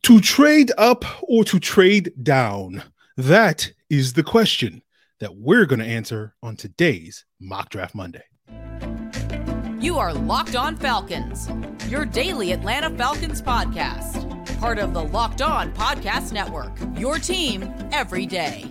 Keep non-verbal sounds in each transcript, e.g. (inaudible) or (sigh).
To trade up or to trade down? That is the question that we're going to answer on today's Mock Draft Monday. You are Locked On Falcons, your daily Atlanta Falcons podcast, part of the Locked On Podcast Network, your team every day.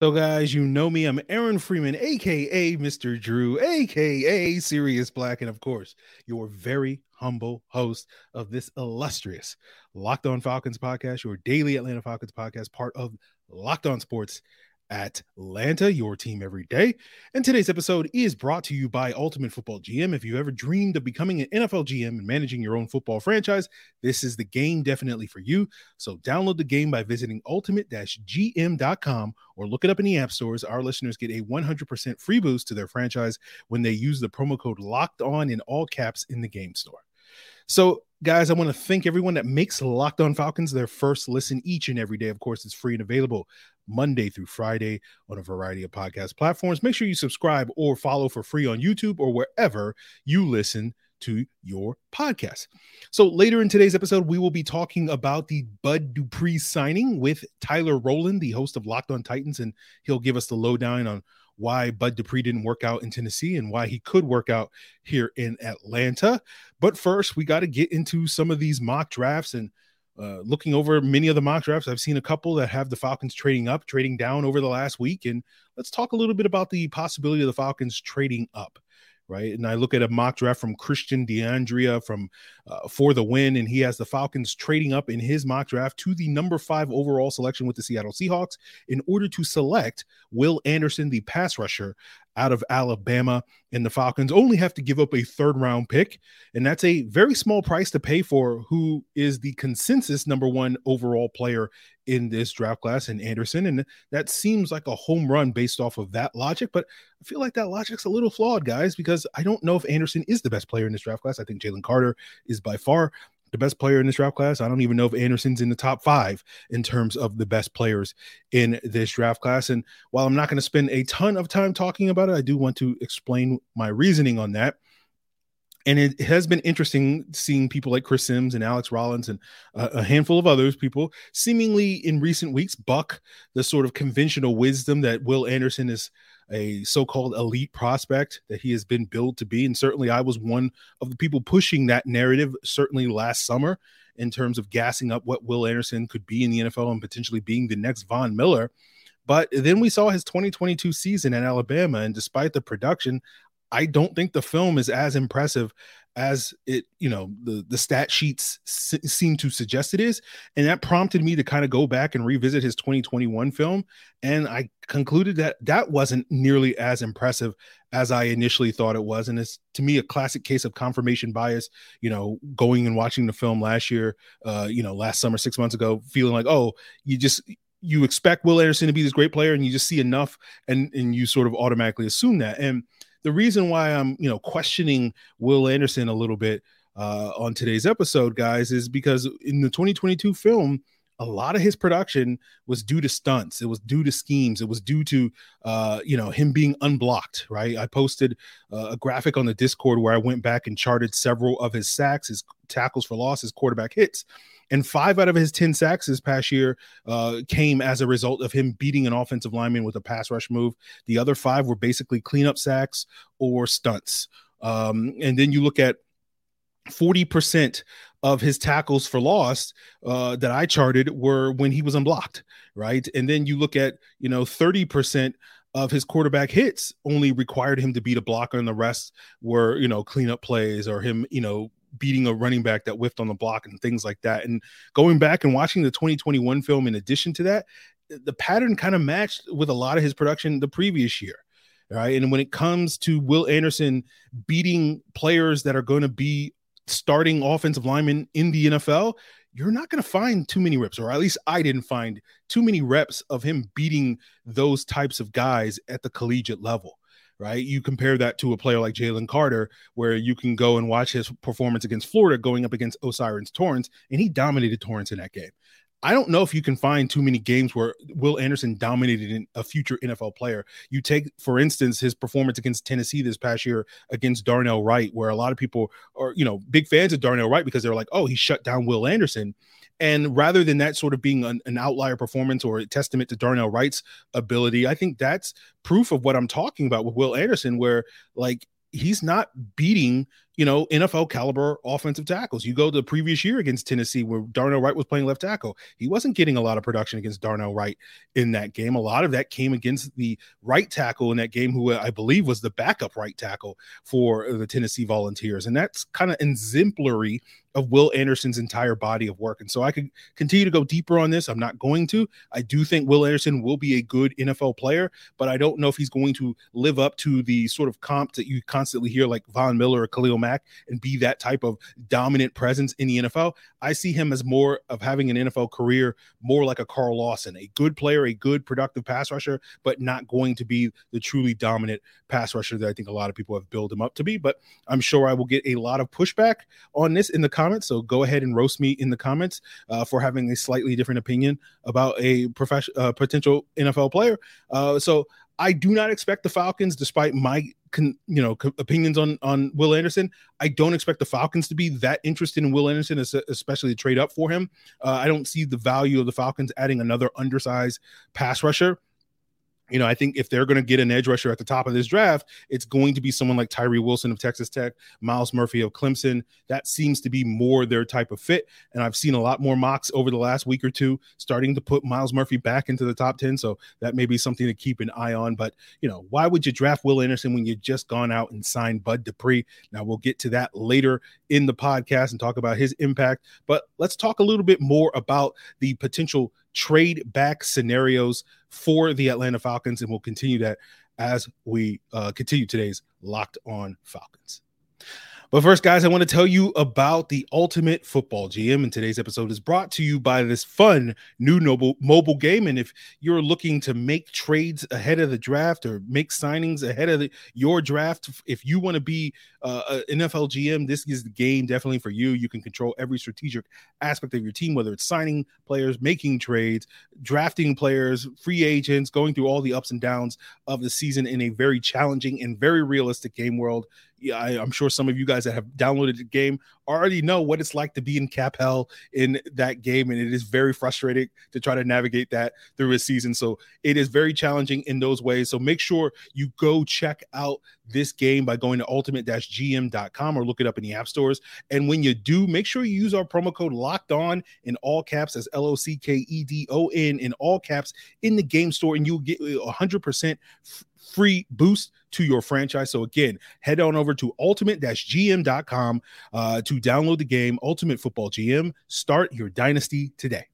So, guys, you know me. I'm Aaron Freeman, aka Mr. Drew, aka Sirius Black, and of course, your very humble host of this illustrious Locked On Falcons podcast, your daily Atlanta Falcons podcast, part of Locked On Sports Atlanta, your team every day. And today's episode is brought to you by Ultimate Football GM. If you ever dreamed of becoming an NFL GM and managing your own football franchise, this is the game definitely for you. So download the game by visiting ultimate-gm.com or look it up in the app stores. Our listeners get a 100% free boost to their franchise when they use the promo code locked on in all caps in the game store. So, guys, I want to thank everyone that makes Locked On Falcons their first listen each and every day. Of course, it's free and available Monday through Friday on a variety of podcast platforms. Make sure you subscribe or follow for free on YouTube or wherever you listen to your podcast. So later in today's episode, we will be talking about the Bud Dupree signing with Tyler Rowland, the host of Locked On Titans, and he'll give us the lowdown on why Bud Dupree didn't work out in Tennessee and why he could work out here in Atlanta. But first, we got to get into some of these mock drafts and uh, looking over many of the mock drafts. I've seen a couple that have the Falcons trading up, trading down over the last week. And let's talk a little bit about the possibility of the Falcons trading up right? And I look at a mock draft from Christian D'Andrea from uh, for the win, and he has the Falcons trading up in his mock draft to the number five overall selection with the Seattle Seahawks in order to select Will Anderson, the pass rusher out of Alabama. And the Falcons only have to give up a third round pick. And that's a very small price to pay for who is the consensus number one overall player in this draft class in Anderson. And that seems like a home run based off of that logic. But I feel like that logic's a little flawed, guys, because I don't know if Anderson is the best player in this draft class. I think Jalen Carter is by far the best player in this draft class. I don't even know if Anderson's in the top five in terms of the best players in this draft class. And while I'm not going to spend a ton of time talking about it, I do want to explain my reasoning on that. And it has been interesting seeing people like Chris Sims and Alex Rollins and a handful of others people seemingly in recent weeks buck the sort of conventional wisdom that Will Anderson is a so-called elite prospect that he has been billed to be and certainly I was one of the people pushing that narrative certainly last summer in terms of gassing up what Will Anderson could be in the NFL and potentially being the next Von Miller. But then we saw his 2022 season at Alabama and despite the production I don't think the film is as impressive as it you know the the stat sheets s- seem to suggest it is. And that prompted me to kind of go back and revisit his 2021 film. And i concluded that that wasn't nearly as impressive as i initially thought it was. And it's to me a classic case of confirmation bias you know going and watching the film last year uh you know last summer 6 months ago feeling like oh you just you expect will anderson to be this great player and you just see enough and and you sort of automatically assume that. And the reason why I'm, you know, questioning Will Anderson a little bit uh, on today's episode, guys, is because in the 2022 film, a lot of his production was due to stunts. It was due to schemes. It was due to, uh, you know, him being unblocked. Right. I posted uh, a graphic on the Discord where I went back and charted several of his sacks, his tackles for loss, his quarterback hits, and five out of his 10 sacks this past year uh, came as a result of him beating an offensive lineman with a pass rush move. The other five were basically cleanup sacks or stunts. Um, and then you look at 40% of his tackles for loss uh, that I charted were when he was unblocked, right? And then you look at, you know, 30% of his quarterback hits only required him to beat a blocker, and the rest were, you know, cleanup plays or him, you know, beating a running back that whiffed on the block and things like that. And going back and watching the 2021 film, in addition to that, the pattern kind of matched with a lot of his production the previous year. Right. And when it comes to Will Anderson beating players that are going to be starting offensive linemen in the NFL, you're not going to find too many reps, or at least I didn't find too many reps of him beating those types of guys at the collegiate level right? You compare that to a player like Jalen Carter, where you can go and watch his performance against Florida going up against O'Cyrus Torrence, and he dominated Torrence in that game. I don't know if you can find too many games where Will Anderson dominated a future NFL player. You take, for instance, his performance against Tennessee this past year against Darnell Wright, where a lot of people are, you know, big fans of Darnell Wright because they're like, oh, he shut down Will Anderson. And rather than that sort of being an, an, outlier performance or a testament to Darnell Wright's ability, I think that's proof of what I'm talking about with Will Anderson, where like he's not beating you know, NFL caliber offensive tackles. You go to the previous year against Tennessee where Darnell Wright was playing left tackle. He wasn't getting a lot of production against Darnell Wright in that game. A lot of that came against the right tackle in that game, who uh, I believe was the backup right tackle for the Tennessee Volunteers. And that's kind of exemplary of Will Anderson's entire body of work. And so I could continue to go deeper on this. I'm not going to. I do think Will Anderson will be a good NFL player, but I don't know if he's going to live up to the sort of comp that you constantly hear like Von Miller or Khalil Mack And be that type of dominant presence in the NFL. I see him as more of having an NFL career, more like a Carl Lawson, a good player, a good productive pass rusher, but not going to be the truly dominant pass rusher that I think a lot of people have built him up to be. But I'm sure I will get a lot of pushback on this in the comments. So go ahead and roast me in the comments uh, for having a slightly different opinion about a professional uh, potential NFL player. Uh, so I do not expect the Falcons, despite my con, you know opinions on on Will Anderson. I don't expect the Falcons to be that interested in Will Anderson, especially to trade up for him. Uh, I don't see the value of the Falcons adding another undersized pass rusher you know, I think if they're going to get an edge rusher at the top of this draft, it's going to be someone like Tyree Wilson of Texas Tech, Myles Murphy of Clemson. That seems to be more their type of fit. And I've seen a lot more mocks over the last week or two starting to put Myles Murphy back into the top 10. So that may be something to keep an eye on. But, you know, why would you draft Will Anderson when you just gone out and signed Bud Dupree? Now, we'll get to that later in the podcast and talk about his impact. But let's talk a little bit more about the potential trade back scenarios for the Atlanta Falcons, and we'll continue that as we uh, continue today's Locked On Falcons. But first, guys, I want to tell you about the Ultimate Football GM. And today's episode is brought to you by this fun new mobile, mobile game. And if you're looking to make trades ahead of the draft or make signings ahead of the, your draft, if you want to be uh, an NFL GM, this is the game definitely for you. You can control every strategic aspect of your team, whether it's signing players, making trades, drafting players, free agents, going through all the ups and downs of the season in a very challenging and very realistic game world yeah, I, am sure some of you guys that have downloaded the game already know what it's like to be in cap hell in that game, and it is very frustrating to try to navigate that through a season. So it is very challenging in those ways. So make sure you go check out this game by going to ultimate-gm.com or look it up in the app stores. And when you do, make sure you use our promo code locked on in all caps as L O C K E D O N in all caps in the game store, and you'll get 100% free boost to your franchise. So again, head on over to ultimate-gm.com uh, to download the game Ultimate Football GM. Start your dynasty today.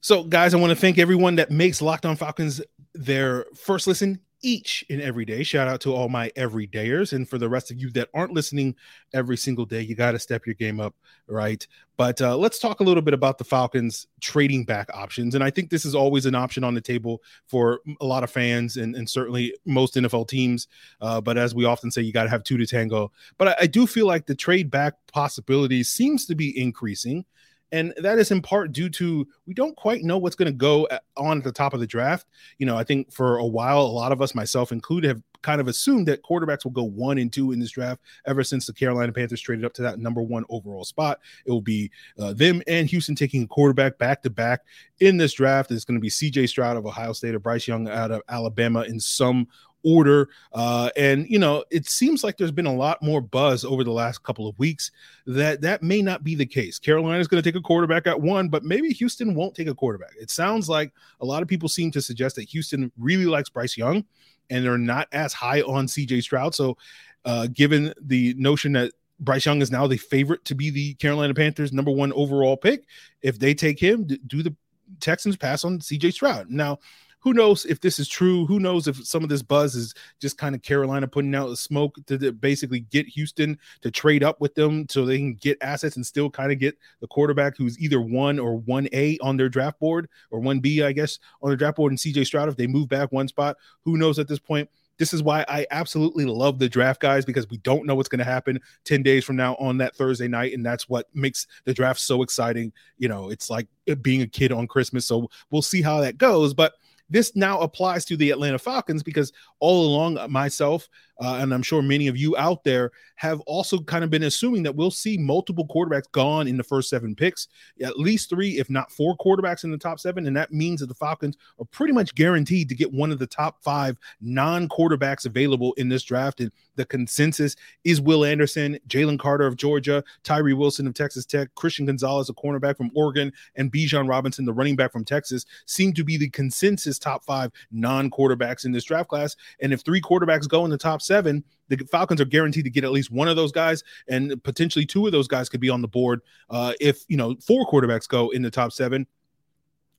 So, guys, I want to thank everyone that makes Locked On Falcons their first listen each and every day. Shout out to all my everydayers. And for the rest of you that aren't listening every single day, you got to step your game up, right? But uh, let's talk a little bit about the Falcons trading back options. And I think this is always an option on the table for a lot of fans and, and certainly most NFL teams. Uh, but as we often say, you got to have two to tango. But I, I do feel like the trade back possibility seems to be increasing. And that is in part due to we don't quite know what's going to go on at the top of the draft. You know, I think for a while, a lot of us, myself included, have kind of assumed that quarterbacks will go one and two in this draft ever since the Carolina Panthers traded up to that number one overall spot. It will be uh, them and Houston taking a quarterback back to back in this draft. It's going to be CJ Stroud of Ohio State or Bryce Young out of Alabama in some order. Uh, and you know, it seems like there's been a lot more buzz over the last couple of weeks that that may not be the case. Carolina is going to take a quarterback at one, but maybe Houston won't take a quarterback. It sounds like a lot of people seem to suggest that Houston really likes Bryce Young, and they're not as high on CJ Stroud. So, uh, given the notion that Bryce Young is now the favorite to be the Carolina Panthers' number one overall pick. If they take him, do the Texans pass on CJ Stroud? Now, who knows if this is true? Who knows if some of this buzz is just kind of Carolina putting out the smoke to basically get Houston to trade up with them so they can get assets and still kind of get the quarterback who's either one or one A on their draft board or one B, I guess, on their draft board and CJ Stroud if they move back one spot. Who knows at this point? This is why I absolutely love the draft guys because we don't know what's going to happen 10 days from now on that Thursday night. And that's what makes the draft so exciting. You know, it's like eh, being a kid on Christmas. So we'll see how that goes. But this now applies to the Atlanta Falcons because all along uh, myself uh, and I'm sure many of you out there have also kind of been assuming that we'll see multiple quarterbacks gone in the first seven picks, at least three, if not four quarterbacks in the top seven. And that means that the Falcons are pretty much guaranteed to get one of the top five non quarterbacks available in this draft. And the consensus is Will Anderson, Jalen Carter of Georgia, Tyree Wilson of Texas Tech, Christian Gonzalez, a cornerback from Oregon, and Bijan Robinson, the running back from Texas, seem to be the consensus top five non quarterbacks in this draft class. And if three quarterbacks go in the top seven, the Falcons are guaranteed to get at least one of those guys, and potentially two of those guys could be on the board uh, if you know four quarterbacks go in the top seven.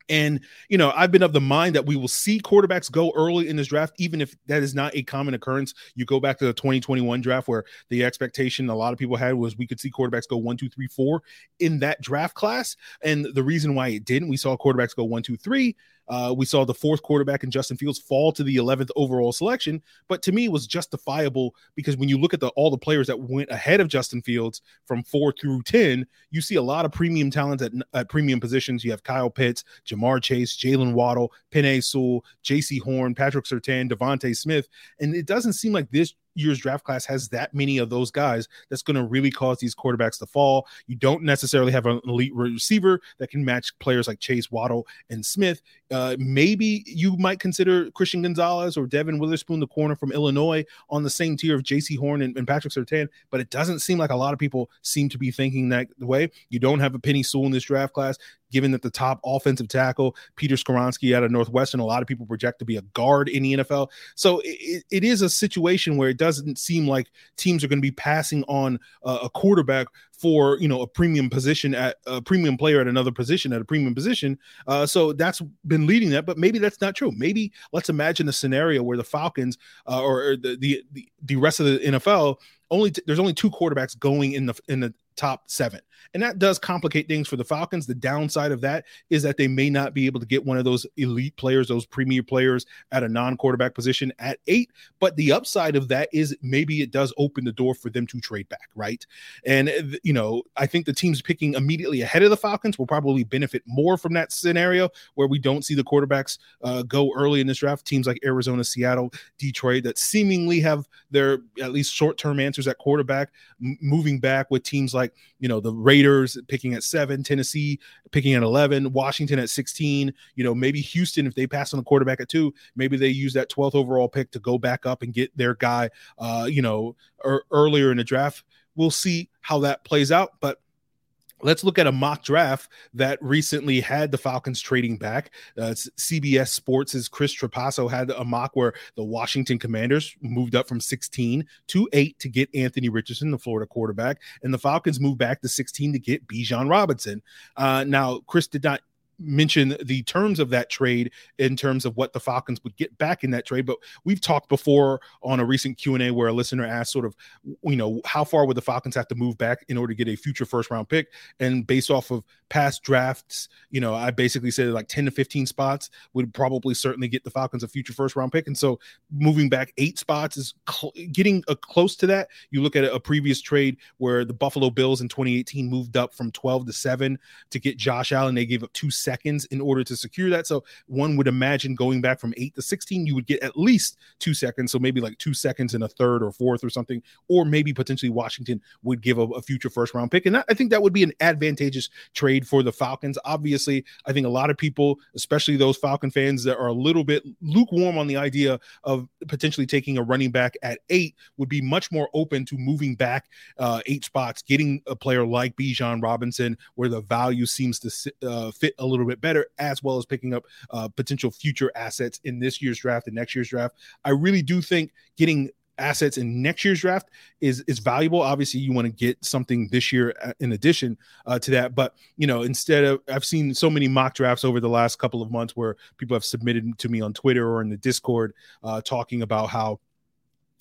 And, you know, I've been of the mind that we will see quarterbacks go early in this draft, even if that is not a common occurrence. You go back to the 2021 draft where the expectation a lot of people had was we could see quarterbacks go one, two, three, four in that draft class. And the reason why it didn't, we saw quarterbacks go one, two, three uh, we saw the fourth quarterback in Justin Fields fall to the 11th overall selection, but to me was justifiable because when you look at the all the players that went ahead of Justin Fields from four through 10, you see a lot of premium talents at, at premium positions. You have Kyle Pitts, Ja'Marr Chase, Jaylen Waddle, Penei Sewell, Jaycee Horn, Patrick Surtain, DeVonta Smith, and it doesn't seem like this year's draft class has that many of those guys that's going to really cause these quarterbacks to fall. You don't necessarily have an elite receiver that can match players like Chase, Waddle, and Smith. Uh, maybe you might consider Christian Gonzalez or Devon Witherspoon, the corner from Illinois, on the same tier of Jaycee Horn and, and, Patrick Surtain, but it doesn't seem like a lot of people seem to be thinking that way. You don't have a Penei Sewell in this draft class given that the top offensive tackle, Peter Skoronski out of Northwestern, a lot of people project to be a guard in the NFL. So it, it is a situation where it doesn't seem like teams are going to be passing on a quarterback for you know a premium position at a premium player at another position at a premium position. Uh, so that's been leading that, but maybe that's not true. Maybe let's imagine a scenario where the Falcons uh, or the, the the rest of the NFL only t- there's only two quarterbacks going in the in the top seven. And that does complicate things for the Falcons. The downside of that is that they may not be able to get one of those elite players, those premier players at a non quarterback position at eight. But the upside of that is maybe it does open the door for them to trade back, right? And, uh, you know, I think the teams picking immediately ahead of the Falcons will probably benefit more from that scenario where we don't see the quarterbacks uh, go early in this draft. Teams like Arizona, Seattle, Detroit that seemingly have their at least short term answers at quarterback, m- moving back with teams like like you know the Raiders picking at seven, Tennessee picking at eleven, Washington at sixteen. You know maybe Houston if they pass on the quarterback at two, maybe they use that twelfth overall pick to go back up and get their guy. Uh, you know er- earlier in the draft. We'll see how that plays out, but Let's look at a mock draft that recently had the Falcons trading back. Uh, CBS Sports' Chris Trapasso had a mock where the Washington Commanders moved up from 16 to 8 to get Anthony Richardson, the Florida quarterback, and the Falcons moved back to 16 to get Bijan Robinson. Uh, now, Chris did not mention the terms of that trade in terms of what the Falcons would get back in that trade. But we've talked before on a recent Q and A where a listener asked, sort of, you know, how far would the Falcons have to move back in order to get a future first round pick? And based off of past drafts, you know, I basically said like ten to fifteen spots would probably certainly get the Falcons a future first round pick. And so moving back eight spots is cl- getting a close to that. You look at a, a previous trade where the Buffalo Bills in 2018 moved up from 12 to seven to get Josh Allen. They gave up two seconds in order to secure that. So one would imagine going back from eight to 16, you would get at least two seconds. So maybe like two seconds in a third or fourth or something, or maybe potentially Washington would give a, a future first round pick. And that, I think that would be an advantageous trade for the Falcons. Obviously, I think a lot of people, especially those Falcon fans that are a little bit lukewarm on the idea of potentially taking a running back at eight, would be much more open to moving back uh, eight spots, getting a player like Bijan Robinson, where the value seems to uh, fit a little bit better, as well as picking up uh, potential future assets in this year's draft and next year's draft. I really do think getting assets in next year's draft is is valuable. Obviously, you want to get something this year uh, in addition uh, to that. But you know, instead of I've seen so many mock drafts over the last couple of months where people have submitted to me on Twitter or in the Discord uh, talking about how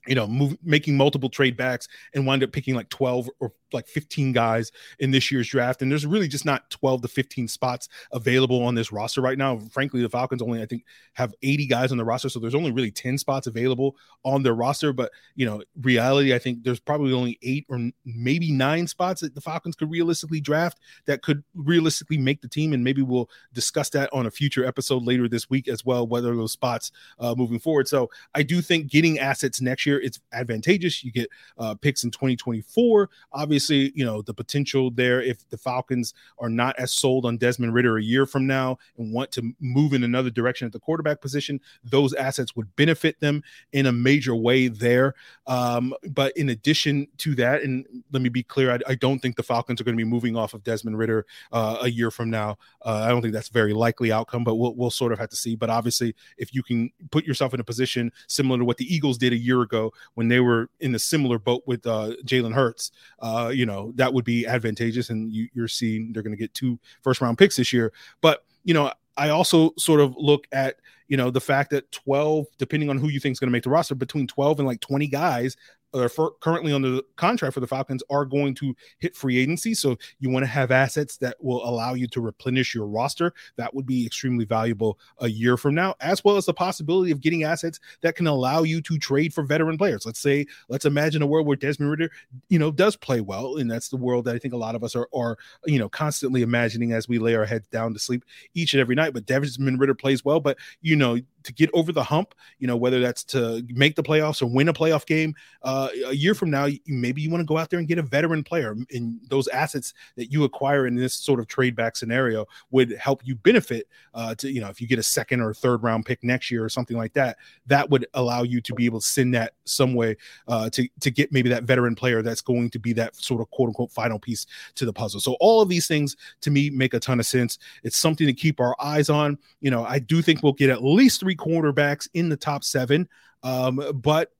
you know, move, making multiple trade backs and wind up picking like 12 or like 15 guys in this year's draft, and there's really just not 12 to 15 spots available on this roster right now. Frankly, the Falcons only I think have 80 guys on the roster, so there's only really 10 spots available on their roster. But you know, reality, I think there's probably only eight or maybe nine spots that the Falcons could realistically draft that could realistically make the team, and maybe we'll discuss that on a future episode later this week as well, whether those spots uh, moving forward. So I do think getting assets next year it's advantageous. You get uh, picks in 2024. Obviously, you know the potential there if the Falcons are not as sold on Desmond Ridder a year from now and want to move in another direction at the quarterback position, those assets would benefit them in a major way there. Um, but in addition to that, and let me be clear, I, I don't think the Falcons are going to be moving off of Desmond Ridder uh, a year from now. Uh, I don't think that's very likely outcome, but we'll, we'll sort of have to see. But obviously, if you can put yourself in a position similar to what the Eagles did a year ago when they were in a similar boat with uh, Jalen Hurts, uh, you know, that would be advantageous. And you, you're seeing they're going to get two first round picks this year. But, you know, I also sort of look at you know the fact that 12 depending on who you think is going to make the roster between 12 and like 20 guys are for, currently under the contract for the Falcons are going to hit free agency. So you want to have assets that will allow you to replenish your roster. That would be extremely valuable a year from now, as well as the possibility of getting assets that can allow you to trade for veteran players. Let's say, let's imagine a world where Desmond Ridder, you know, does play well, and that's the world that I think a lot of us are, are you know, constantly imagining as we lay our heads down to sleep each and every night. But Desmond Ridder plays well, but you know, to get over the hump, you know, whether that's to make the playoffs or win a playoff game uh, a year from now, maybe you want to go out there and get a veteran player. And those assets that you acquire in this sort of trade back scenario would help you benefit uh, to, you know, if you get a second or third round pick next year or something like that, that would allow you to be able to send that some way uh, to, to get maybe that veteran player that's going to be that sort of quote unquote final piece to the puzzle. So all of these things to me make a ton of sense. It's something to keep our eyes on. You know, I do think we'll get at least three three quarterbacks in the top seven. Um, but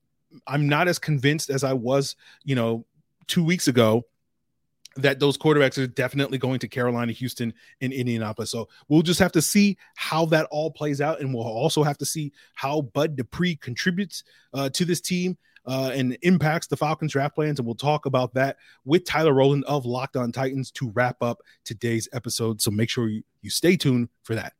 I'm not as convinced as I was, you know, two weeks ago that those quarterbacks are definitely going to Carolina, Houston, and Indianapolis. So we'll just have to see how that all plays out, and we'll also have to see how Bud Dupree contributes uh, to this team. Uh, and impacts the Falcons draft plans. And we'll talk about that with Tyler Rowland of Locked On Titans to wrap up today's episode. So make sure you, you stay tuned for that.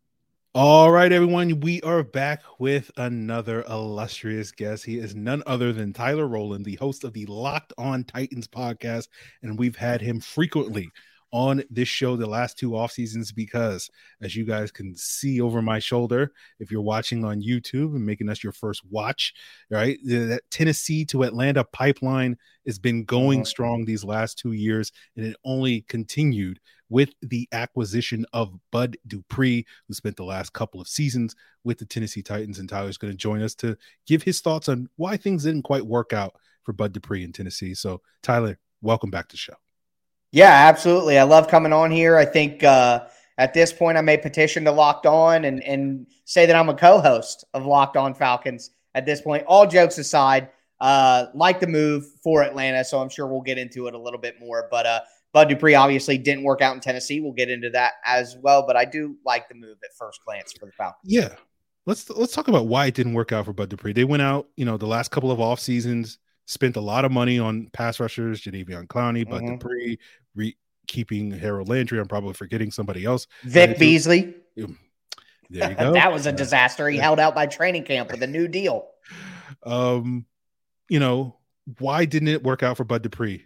All right, everyone, we are back with another illustrious guest. He is none other than Tyler Rowland, the host of the Locked On Titans podcast, and we've had him frequently on this show the last two off seasons because, as you guys can see over my shoulder, if you're watching on YouTube and making us your first watch, right, that Tennessee to Atlanta pipeline has been going strong these last two years, and it only continued with the acquisition of Bud Dupree, who spent the last couple of seasons with the Tennessee Titans. And Tyler's going to join us to give his thoughts on why things didn't quite work out for Bud Dupree in Tennessee. So, Tyler, welcome back to the show. Yeah, absolutely. I love coming on here. I think uh, at this point, I may petition to Locked On and, and say that I'm a co host of Locked On Falcons at this point. All jokes aside, uh, like the move for Atlanta. So I'm sure we'll get into it a little bit more. But uh, Bud Dupree obviously didn't work out in Tennessee. We'll get into that as well. But I do like the move at first glance for the Falcons. Yeah. Let's let's talk about why it didn't work out for Bud Dupree. They went out, you know, the last couple of off seasons, spent a lot of money on pass rushers, Jadeveon Clowney, Bud mm-hmm. Dupree, re- keeping Harold Landry. I'm probably forgetting somebody else. Vic Beasley. There you (laughs) go. that was a disaster. He held out by training camp with a new deal. Um, you know, why didn't it work out for Bud Dupree?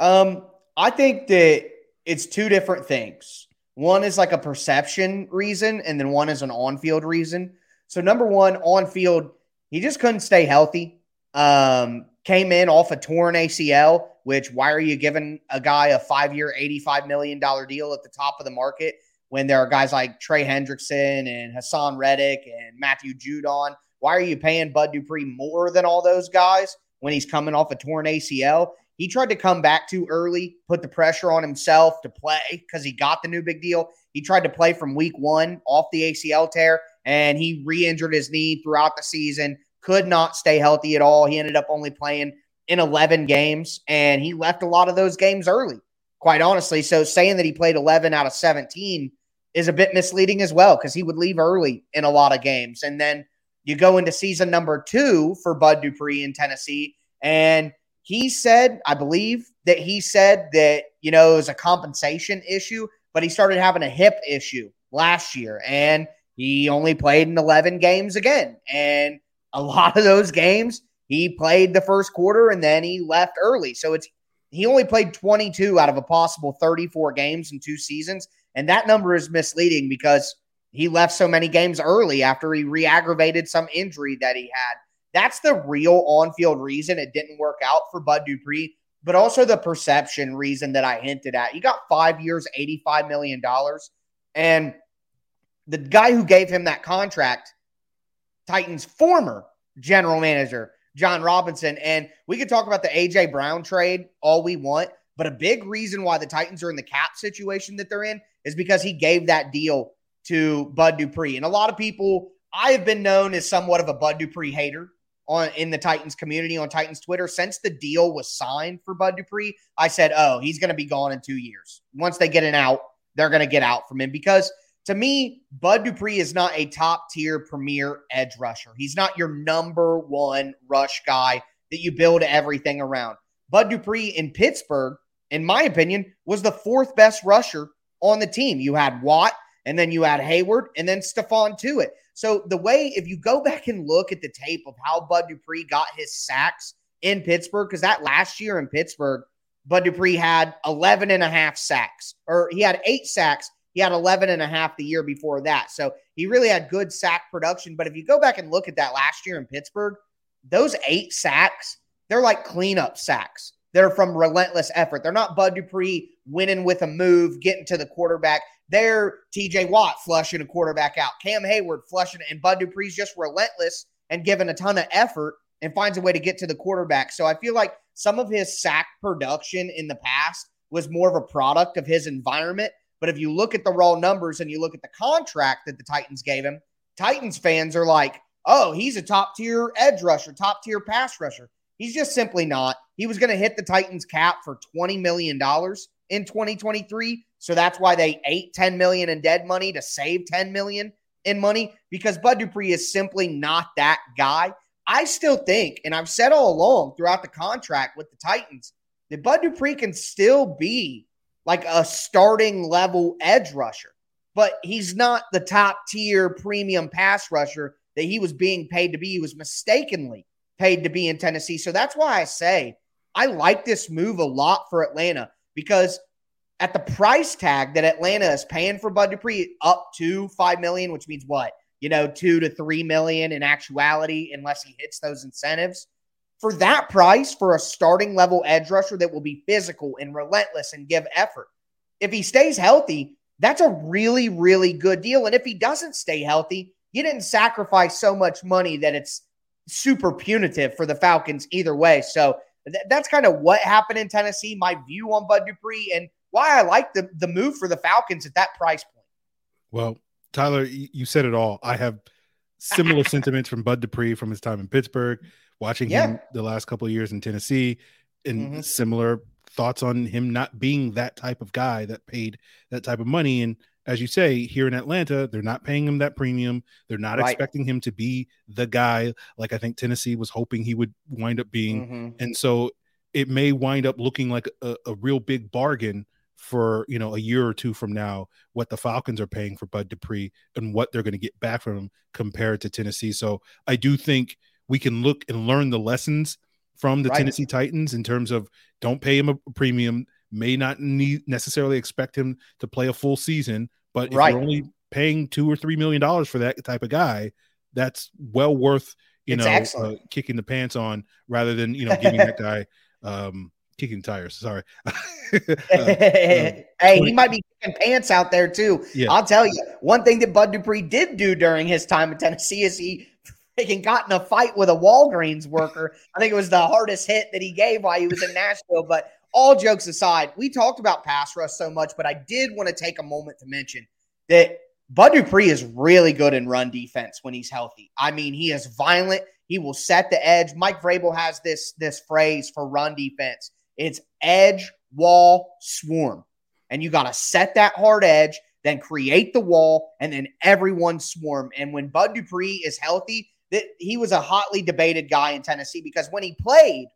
Um, I think that it's two different things. One is like a perception reason, and then one is an on field reason. So, number one, on field, he just couldn't stay healthy. Um, came in off a torn ACL, which why are you giving a guy a five year, $85 million deal at the top of the market when there are guys like Trey Hendrickson and Haason Reddick and Matthew Judon? Why are you paying Bud Dupree more than all those guys when he's coming off a torn ACL? He tried to come back too early, put the pressure on himself to play because he got the new big deal. He tried to play from week one off the ACL tear, and he re injured his knee throughout the season, could not stay healthy at all. He ended up only playing in 11 games, and he left a lot of those games early, quite honestly. So saying that he played 11 out of 17 is a bit misleading as well because he would leave early in a lot of games. And then you go into season number two for Bud Dupree in Tennessee, and he said, I believe that he said that, you know, it was a compensation issue, but he started having a hip issue last year and he only played in 11 games again. And a (laughs) lot of those games, he played the first quarter and then he left early. So it's, he only played 22 out of a possible 34 games in two seasons. And that number is misleading because he left so many games early after he re aggravated some injury that he had. That's the real on field reason it didn't work out for Bud Dupree, but also the perception reason that I hinted at. He got five years, $85 million. And the guy who gave him that contract, Titans' former general manager, Jon Robinson. And we could talk about the AJ Brown trade all we want, but a big reason why the Titans are in the cap situation that they're in is because he gave that deal to Bud Dupree. And a lot of people, I have been known as somewhat of a Bud Dupree hater on in the Titans community on Titans Twitter. Since the deal was signed for Bud Dupree, I said, "Oh, he's going to be gone in two years. Once they get an out, they're going to get out from him." Because to me, Bud Dupree is not a top tier premier edge rusher. He's not your number one rush guy that you build everything around. Bud Dupree in Pittsburgh, in my opinion, was the fourth best rusher on the team. You had Watt, and then you add Heyward and then Stephon it. So the way, if you go back and look at the tape of how Bud Dupree got his sacks in Pittsburgh, because that last year in Pittsburgh, Bud Dupree had 11 and a half sacks, or he had eight sacks. He had 11 and a half the year before that. So he really had good sack production. But if you go back and look at that last year in Pittsburgh, those eight sacks, they're like cleanup sacks. They're from relentless effort. They're not Bud Dupree winning with a move, getting to the quarterback. They're TJ Watt flushing a quarterback out, Cam Heyward flushing, and Bud Dupree's just relentless and giving a ton of effort and finds a way to get to the quarterback. So I feel like some of his sack production in the past was more of a product of his environment. But if you look at the raw numbers and you look at the contract that the Titans gave him, Titans fans are like, oh, he's a top tier edge rusher, top tier pass rusher. He's just simply not. He was going to hit the Titans cap for $20 million in 2023. So that's why they ate 10 million in dead money to save 10 million in money because Bud Dupree is simply not that guy. I still think, and I've said all along throughout the contract with the Titans, that Bud Dupree can still be like a starting level edge rusher, but he's not the top tier premium pass rusher that he was being paid to be. He was mistakenly paid to be in Tennessee. So that's why I say I like this move a lot for Atlanta because at the price tag that Atlanta is paying for Bud Dupree, up to five million, which means what? You know, two to three million in actuality, unless he hits those incentives. For that price, for a starting level edge rusher that will be physical and relentless and give effort, if he stays healthy, that's a really, really good deal. And if he doesn't stay healthy, you didn't sacrifice so much money that it's super punitive for the Falcons either way. So th- that's kind of what happened in Tennessee. My view on Bud Dupree and why I like the the move for the Falcons at that price point. Well, Tyler, you said it all. I have similar (laughs) sentiments from Bud Dupree from his time in Pittsburgh, watching yeah. him the last couple of years in Tennessee, and mm-hmm. similar thoughts on him not being that type of guy that paid that type of money. And as you say, here in Atlanta, they're not paying him that premium. They're not right. expecting him to be the guy like I think Tennessee was hoping he would wind up being. Mm-hmm. And so it may wind up looking like a, a, real big bargain for you know a year or two from now what the Falcons are paying for Bud Dupree and what they're going to get back from him compared to Tennessee. So I do think we can look and learn the lessons from the right. Tennessee Titans in terms of don't pay him a premium, may not need necessarily expect him to play a full season, but if right. you're only paying two or three million dollars for that type of guy, that's well worth you it's know uh, kicking the pants on rather than you know giving that (laughs) guy um kicking tires. Sorry. (laughs) uh, (laughs) hey, he might be kicking pants out there too. Yeah. I'll tell you one thing that Bud Dupree did do during his time in Tennessee is he freaking got in a fight with a Walgreens worker. I think it was the hardest hit that he gave while he was in Nashville. But all jokes aside, we talked about pass rush so much, but I did want to take a moment to mention that Bud Dupree is really good in run defense when he's healthy. I mean, he is violent. He will set the edge. Mike Vrabel has this this phrase for run defense. It's edge, wall, swarm. And you got to set that hard edge, then create the wall, and then everyone swarm. And when Bud Dupree is healthy, that he was a hotly debated guy in Tennessee because when he played,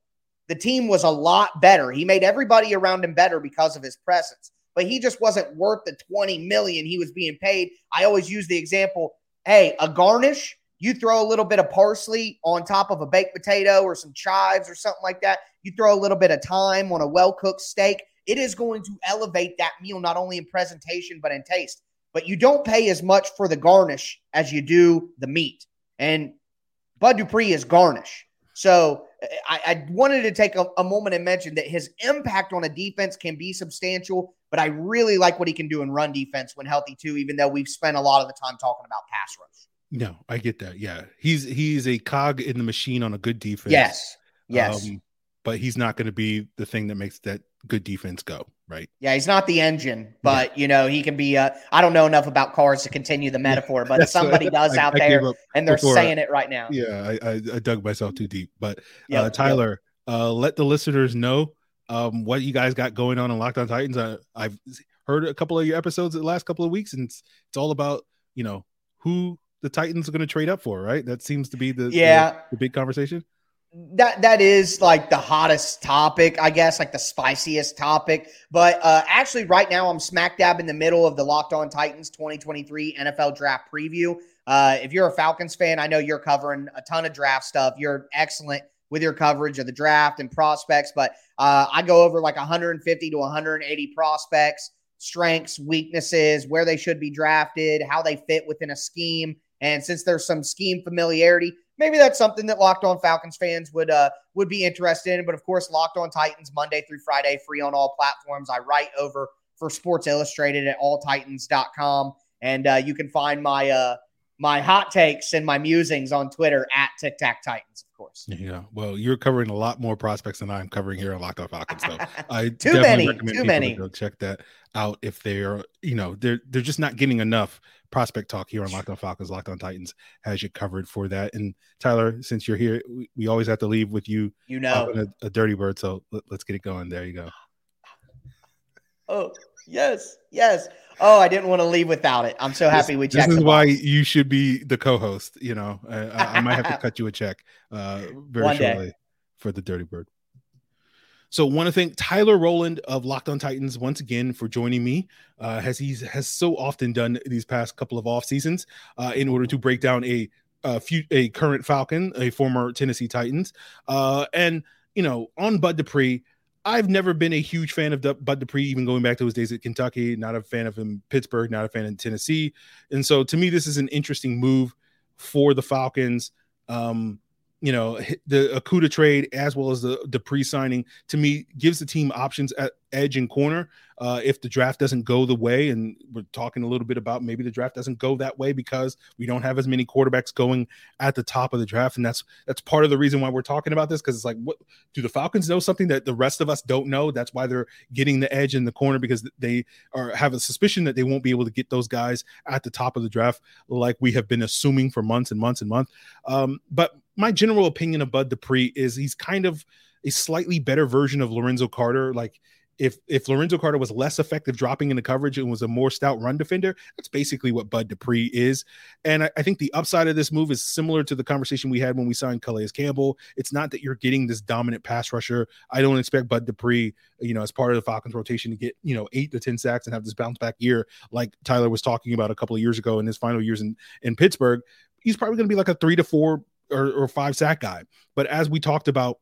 the team was a lot better. He made everybody around him better because of his presence, but he just wasn't worth the 20 million he was being paid. I always use the example, hey, a garnish, you throw a little bit of parsley on top of a baked potato or some chives or something like that. You throw a little bit of thyme on a well-cooked steak. It is going to elevate that meal not only in presentation but in taste. But you don't pay as much for the garnish as you do the meat. And Bud Dupree is garnish. So I, I wanted to take a, a, moment and mention that his impact on a defense can be substantial, but I really like what he can do in run defense when healthy too, even though we've spent a lot of the time talking about pass rush. No, I get that. Yeah. He's he's a cog in the machine on a good defense. Yes. Yes. Um, but he's not going to be the thing that makes that good defense go, right? Yeah, he's not the engine, but yeah. you know, he can be uh I don't know enough about cars to continue the (laughs) metaphor, but somebody does I, out I there and they're saying it right now. Yeah, I, I, dug myself too deep. But yep, uh, Tyler, yep. uh let the listeners know um what you guys got going on in Locked On Titans. I, I've heard a couple of your episodes the last couple of weeks, and it's, it's all about, you know, who the Titans are going to trade up for, right? That seems to be the yeah the, the, big conversation. That that is like the hottest topic, I guess, like the spiciest topic. But uh, actually, right now, I'm smack dab in the middle of the Locked On Titans 2023 NFL Draft preview. Uh, if you're a Falcons fan, I know you're covering a ton of draft stuff. You're excellent with your coverage of the draft and prospects, but uh, I go over like 150 to 180 prospects, strengths, weaknesses, where they should be drafted, how they fit within a scheme. And since there's some scheme familiarity, maybe that's something that Locked On Falcons fans would uh, would be interested in. But of course, Locked On Titans Monday through Friday, free on all platforms. I write over for Sports Illustrated at alltitans.com. And uh, you can find my uh, my hot takes and my musings on Twitter at Tic Tac Titans, of course. Yeah, well, you're covering a lot more prospects than I'm covering here on Locked On Falcons. So (laughs) I too many, too many. To check that out if they're you know they're they're just not getting enough prospect talk here on Locked On Falcons, Locked On Titans has you covered for that. And Tyler, since you're here, we, we always have to leave with you. You know, a, a, dirty bird. So let, us get it going. There you go. Oh yes, yes. Oh, I didn't want to leave without it. I'm so happy this, we checked. This is why you should be the co-host. You know, I, I might have to (laughs) cut you a check uh, very One shortly day. for the dirty bird. So want to thank Tyler Rowland of Locked On Titans once again for joining me, uh, as he has so often done these past couple of off seasons, uh, in order to break down a a, few, a current Falcon, a former Tennessee Titans, uh, and you know on Bud Dupree. I've never been a huge fan of Bud Dupree, even going back to his days at Kentucky. Not a fan of him Pittsburgh, not a fan in Tennessee, and so to me, this is an interesting move for the Falcons. Um, you know the Okudah trade as well as the the pre-signing to me gives the team options at edge and corner. Uh, if the draft doesn't go the way and we're talking a little bit about maybe the draft doesn't go that way because we don't have as many quarterbacks going at the top of the draft and that's that's part of the reason why we're talking about this because it's like what do the Falcons know something that the rest of us don't know? That's why they're getting the edge in the corner because they are have a suspicion that they won't be able to get those guys at the top of the draft like we have been assuming for months and months and months. Um, but my general opinion of Bud Dupree is he's kind of a slightly better version of Lorenzo Carter. Like if if Lorenzo Carter was less effective dropping into coverage and was a more stout run defender, that's basically what Bud Dupree is. And I, I, think the upside of this move is similar to the conversation we had when we signed Calais Campbell. It's not that you're getting this dominant pass rusher. I don't expect Bud Dupree, you know, as part of the Falcons rotation to get, you know, eight to 10 sacks and have this bounce back year like Tyler was talking about a couple of years ago in his final years in, in Pittsburgh. He's probably going to be like a three to four or, or five sack guy. But as we talked about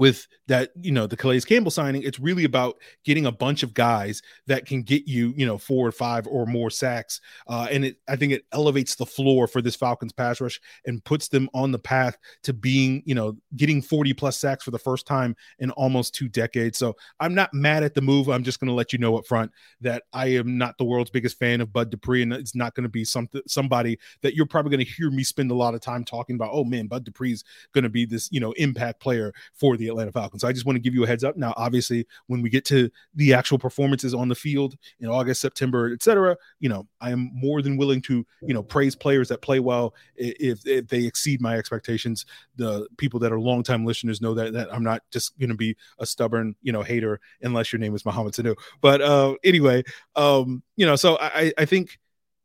with that, you know, the Calais Campbell signing, it's really about getting a bunch of guys that can get you, you know, four or five or more sacks. Uh, and it, I think it elevates the floor for this Falcons pass rush and puts them on the path to being, you know, getting 40 plus sacks for the first time in almost two decades. So I'm not mad at the move. I'm just going to let you know up front that I am not the world's biggest fan of Bud Dupree, and it's not going to be something somebody that you're probably going to hear me spend a lot of time talking about. Oh man, Bud Dupree's going to be this, you know, impact player for the Atlanta Falcons. So I just want to give you a heads up. Now, obviously, when we get to the actual performances on the field in August, September, etc., you know, I am more than willing to, you know, praise players that play well if, if they exceed my expectations. The people that are longtime listeners know that that I'm not just going to be a stubborn, you know, hater unless your name is Mohamed Sanu. But uh, anyway, um, you know, so I I think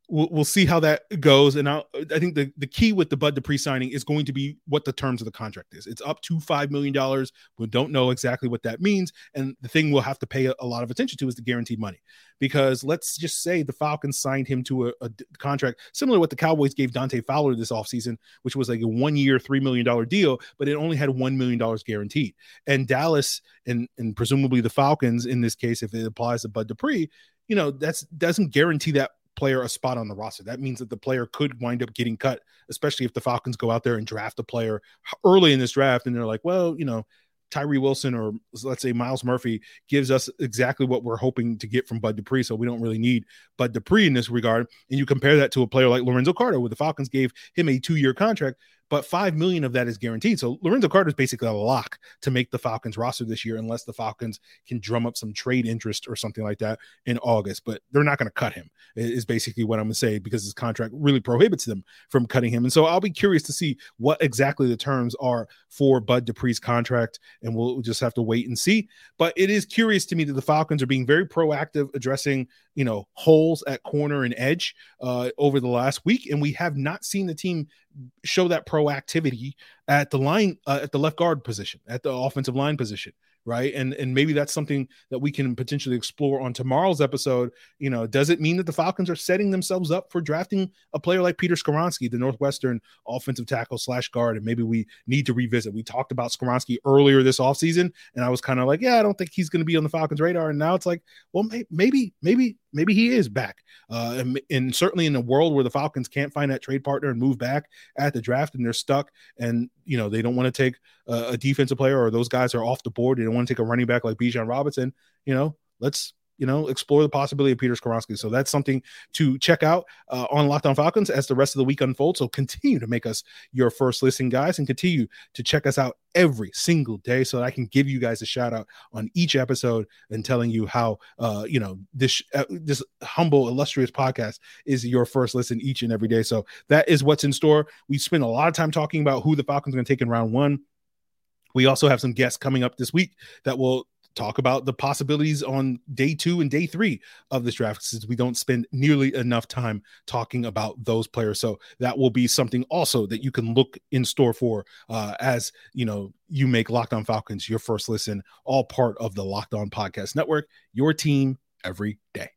we'll, we'll see how that goes. And I'll, I think the, the key with the Bud Dupree signing is going to be what the terms of the contract is. It's up to $5 million. We don't know exactly what that means. And the thing we'll have to pay a, a lot of attention to is the guaranteed money. Because let's just say the Falcons signed him to a, a contract similar to what the Cowboys gave Dante Fowler this offseason, which was like a one year, $3 million deal, but it only had $1 million guaranteed. And Dallas and, and presumably the Falcons, in this case, if it applies to Bud Dupree, you know, that's doesn't guarantee that player a spot on the roster. That means that the player could wind up getting cut, especially if the Falcons go out there and draft a player early in this draft and they're like, well, you know, Tyree Wilson or let's say Myles Murphy gives us exactly what we're hoping to get from Bud Dupree. So we don't really need Bud Dupree in this regard. And you compare that to a player like Lorenzo Carter, where the Falcons gave him a two year contract but five million of that is guaranteed. So Lorenzo Carter is basically a lock to make the Falcons roster this year, unless the Falcons can drum up some trade interest or something like that in August. But they're not going to cut him. Is basically what I'm going to say because his contract really prohibits them from cutting him. And so I'll be curious to see what exactly the terms are for Bud Dupree's contract, and we'll just have to wait and see. But it is curious to me that the Falcons are being very proactive addressing you know holes at corner and edge uh, over the last week, and we have not seen the team show that proactivity at the line uh, at the left guard position, at the offensive line position right? And and maybe that's something that we can potentially explore on tomorrow's episode. You know does it mean that the falcons are setting themselves up for drafting a player like peter skoronski the northwestern offensive tackle slash guard? And maybe we need to revisit. We talked about skoronski earlier this offseason and i was kind of like yeah i don't think he's going to be on the falcons radar. And now it's like well maybe maybe maybe he is back uh, and, and certainly in a world where the falcons can't find that trade partner and move back at the draft and they're stuck and you know they don't want to take a, a defensive player or those guys are off the board. They don't want to take a running back like Bijan Robinson. You know, let's you know explore the possibility of Peter Skoronski. So that's something to check out uh, on Locked On Falcons as the rest of the week unfolds. So continue to make us your first listen, guys, and continue to check us out every single day so that I can give you guys a shout out on each episode and telling you how uh, you know this uh, this humble illustrious podcast is your first listen each and every day. So that is what's in store. We spent a lot of time talking about who the Falcons are going to take in round one. We also have some guests coming up this week that will talk about the possibilities on day two and day three of this draft since we don't spend nearly enough time talking about those players. So that will be something also that you can look in store for uh, as you know you make locked on falcons your first listen all part of the locked on podcast network your team every day